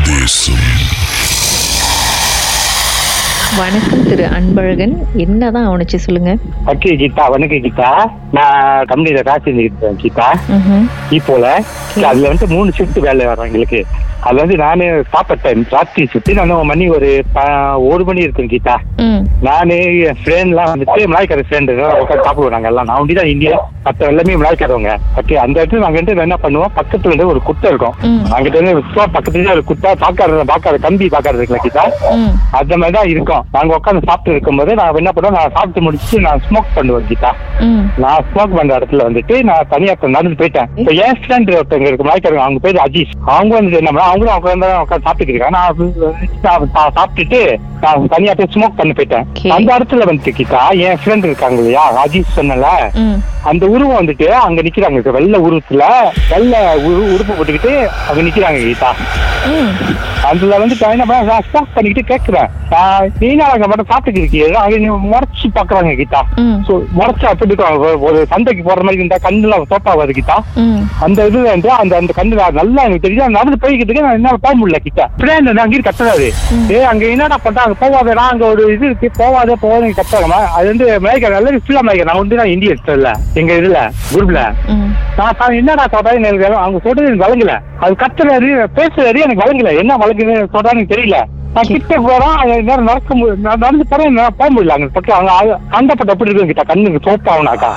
மர்மதேசம் வணக்கம் திரு அன்பழகன். என்னதான் அவனுச்சு சொல்லுங்க? ஓகே கீதா. வணக்கம் கீதா. நான் கம்பெனியில காசு இருக்கேன் கீதா. இப்போல அதுல வந்து மூணு ஷிஃப்ட் வேலை வரும் எங்களுக்கு. அது வந்து நானு சாப்பிட்டேன் ராத்திரி ஷிஃப்ட் நான் மணி ஒரு ஒரு மணி இருக்கும் கீதா. நானு என் ஃப்ரெண்ட்லாம் வந்துட்டு மலாய்க்கார ஃப்ரெண்டு உட்காந்து சாப்பிடுவோம் நாங்க எல்லாம். நான் தான் இந்தியா மற்ற எல்லாமே மலாய்க்காரவங்க. ஓகே அந்த இடத்துல நாங்க வந்து என்ன பண்ணுவோம்? பக்கத்துல இருந்து ஒரு குட்டை இருக்கும். அங்கிட்ட இருந்து பக்கத்துல ஒரு குட்டை பாக்காத பாக்காத கம்பி பாக்காத இருக்குல்ல கீதா? அந்த மாதிரி தான் இருக்கும். நாங்க உட்காந்து சாப்பிட்டு இருக்கும்போது நான் என்ன பண்ணுவோம்? நான் சாப்பிட்டு முடிச்சுட்டு நான் ஸ்மோக் பண்ணுவேன் கீதா. நான் ஸ்மோக் பண்ற இடத்துல வந்துட்டு நான் தனியா நடந்து போயிட்டேன். இப்ப என் ஃப்ரெண்ட் ஒருத்தவங்க இருக்கு மலைக்காரங்க அவங்க பேர் அஜீஷ். அவங்க வந்து என்ன அவங்களும் உட்காந்து உட்காந்து சாப்பிட்டு இருக்காங்க. நான் சாப்பிட்டுட்டு நான் தனியா போய் ஸ்மோக் பண்ண போயிட்டேன். அந்த இடத்துல வந்து கீதா என் ஃப்ரெண்ட் இருக்காங்க இல்லையா அஜீஷ் சொன்னல அந்த உருவம் வந்துட்டு அங்க நிக்கிறாங்க. வெள்ளை உருவத்துல வெள்ளை உரு உடுப்பு போட்டுக்கிட்டு அங்க நிக்கிறாங்க கீதா. அதுல வந்து நான் என்ன நான் ஸ்டாப் பண்ணிக்கிட்டு கேட்கிறேன் ஆஹ், நீனா அங்க மட்டும் சாப்பிட்டு இருக்கீங்க. அங்க முறைச்சு பாக்குறாங்க கீதா. முறைச்சு அப்படி. ஒரு- சந்தைக்கு போற மாதிரி இருந்தா கண்ணுல தோப்பா வருது கீதா. அந்த இதுல வந்து அந்த அந்த கண்ணுல நல்லா எனக்கு தெரியும் நடந்து போய்கிட்டு நான் என்னால போக முடியல கிட்ட ஃப்ரெண்ட் அங்கே கத்துறாரு. ஏ அங்க என்னடா பண்றா? அங்க போவாதடா அங்க ஒரு இது இருக்கு. போவாத போவாத கத்துறாங்க அது வந்து மலைக்கா நல்ல ஃபுல்லா மலைக்கா நான் வந்து நான் இந்திய இல்ல எங்க இதுல குரூப்ல நான் சா- என்னடா சொல்றாரு எனக்கு அவங்க சொல்றது எனக்கு வழங்கல. அது கத்துறாரு பேசுறாரு எனக்கு வழங்கல. என்ன வழங்குது சொல்றாரு எனக்கு தெரியல. நான் கிட்ட போறேன் அது நேரம் நடக்க நடந்து போறேன் போக முடியல. அங்க பக்கம் அவங்க ஆ- கண்டப்பட்ட எப்படி இருக்கு கிட்ட? கண்ணுக்கு சோப்பாவனாக்கா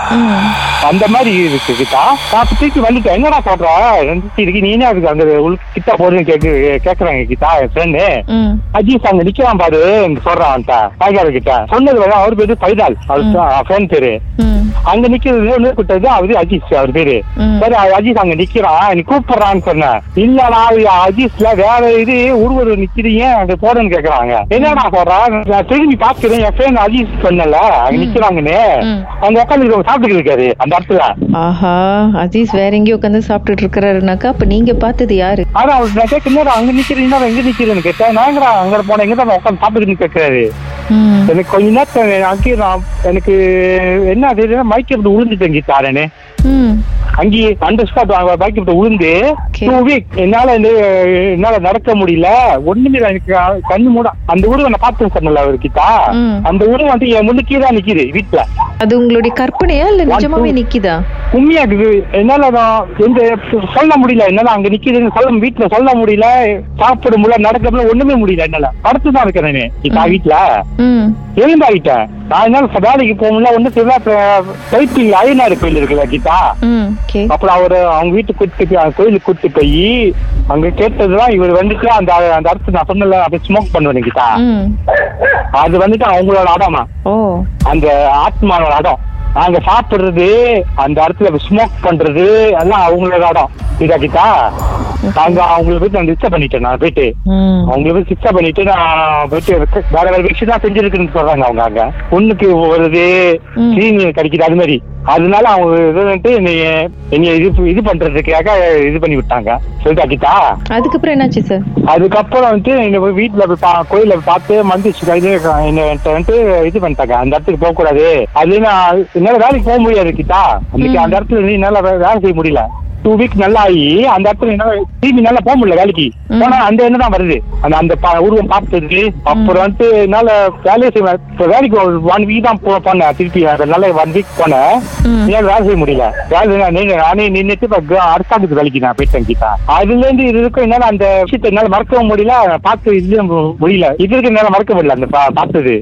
அந்த மாதிரி இருக்கு கிட்டா. நான் தூக்கி வந்துட்டேன். என்னடா சொல்ற? இருக்கு நீனே அதுக்கு அங்க உள்ள கிட்ட போறேன்னு கேக்கு கேக்குறாங்க கிட்டா என் ஃப்ரெண்டு அஜீஸ் அங்க நிக்கிறான் பாரு சொல்றான் அவன்கிட்ட. பாய்கார கிட்ட சொன்னது அவர் பேரு பைதால். அவர் ஃப்ரெண்ட் பேரு. அங்க நிக்கிறது ஒண்ணு கூட்டது அவரு அஜீஸ் அவர் பேரு. சரி அஜீஸ் அங்க நிக்கிறான் நீ கூப்பிடுறான்னு சொன்னேன் இல்லடா அஜீஸ்ல வேற இது ஒருவர் நிக்கிறீங்க அங்க போறேன்னு கேக்குறாங்க. என்னடா நான் திரும்பி பாக்குறேன் என் ஃப்ரெண்ட் அஜீஸ் சொன்னல அங்க நிக்கிறாங்கன்னு. அங்க உட்காந்து சாப்பிட்டு இருக்காரு அந்த இடத்துல. ஆஹா அஜீஸ் வேற எங்கேயோ உட்காந்து சாப்பிட்டுட்டு இருக்கிறாருனாக்கா அப்ப நீங்க பார்த்தது யாரு? ஆனா அவர் நான் கேட்க என்னடா அங்க நிக்கிறீங்க எங்க நிக்கிறேன்னு கேட்டேன். நாங்கடா அங்க போனேன் எங்க தான் உட்காந்து சாப்பிட்டுன்னு கேட்கிறாரு எனக்கு கொஞ்ச நேரத்துல அங்கேயே நான் எனக்கு என்ன தெரியுது மயக்கம் இப்படி விழுந்துட்டேன் கீதாரனே ம். அங்கேயே அண்டர் ஸ்பாட் பைக் இப்படி விழுந்து. டூ வீக் என்னால என்னால நடக்க முடியல. ஒண்ணுமே எனக்கு கண்ணு மூட அந்த உருவம் நான் பார்த்தேன் சொன்னல அவர்கிட்ட ம். அந்த உருவம் வந்து என் முன்னுக்கே தான் நிக்குது வீட்டுல அது உங்களுடைய கற்பனையா இல்ல நிஜமாவே. நிக்குதா? உண்மையா இருக்குது என்னால நான் எந்த சொல்ல முடியல. என்னால அங்க நிக்குதுன்னு சொல்ல வீட்டுல சொல்ல முடியல. சாப்பிட முடியல நடக்க முடியல ஒண்ணுமே முடியல என்னால. படுத்து தான் இருக்கிறேன் வீட்டுல எழுந்தாயிட்டேன் என்னால வேலைக்கு போக முடியல ஒண்ணு தெரியல டைப்பிங் ஐநாடு கோயில் இருக்குல்ல கீதா அப்புறம் அவரு அவங்க வீட்டுக்கு கூட்டிட்டு போய் கோயிலுக்கு கூட்டிட்டு போய் அங்க கேட்டதுதான் இவர் வந்துட்டு அந்த அந்த இடத்துல நான் சொன்னல அப்படியே ஸ்மோக் பண்ணுவேன் கீதா. அது வந்துட்டு அவங்களோட இடமா ஓ. அந்த ஆத்மாவோட இடம் நாங்க சாப்பிடுறது அந்த இடத்துல ஸ்மோக் பண்றது எல்லாம் அவங்களோட இடம். இதா கீதா? நாங்க அவங்கள போயிட்டு நான் டிஸ்டர்ப் பண்ணிட்டேன் நான் போயிட்டு. அவங்கள போய் டிஸ்டர்ப் பண்ணிட்டு நான் போயிட்டு வேற வேற விஷயம் தான் செஞ்சிருக்குன்னு சொல்றாங்க அவங்க அங்க. பொண்ணுக்கு வருது ம். சீனி கிடைக்குது அது மாதிரி. அதனால அவங்க இது வந்துட்டு என்னைய என்னைய இது இது பண்றதுக்காக இது பண்ணி விட்டாங்க. சொல்லிட்டா கீதா அதுக்கப்புறம் என்னாச்சு சார் அதுக்கப்புறம் வந்துட்டு என்ன போய் வீட்டுல போய் கோயில்ல போய் பார்த்து மந்திச்சு என்ன வந்துட்டு இது பண்ணிட்டாங்க. அந்த இடத்துக்கு போக கூடாது அது என்னால வேலைக்கு போக முடியாது கிட்டா அன்னைக்கு அந்த இடத்துல இருந்து என்னால வேலை செய்ய முடியல. டூ வீக் நல்லா ஆகி அந்த இடத்துல என்னால திரும்பி நல்லா போக முடியல வேலைக்கு. போனா அந்த எண்ணம் தான் வருது. அந்த அந்த உருவம் பார்த்தது அப்புறம் வந்துட்டு என்னால வேலையை செய்ய இப்ப வேலைக்கு ஒன் வீக் தான் போனேன். திருப்பி நல்ல ஒன் வீக் போனேன். என்னால வேலை செய்ய முடியல. வேலை நின்னு- நானே நின்னுட்டு இப்ப க- அரசாங்கத்துக்கு வேலைக்கு நான் போயிட்டேன் கீதா. அதுல இருந்து இது இருக்கும் என்னால அந்த விஷயத்தை என்னால மறக்கவும் முடியல. பார்த்து இது முடியல. இது இருக்கு என்னால மறக்க முடியல அந்த பார்த்தது.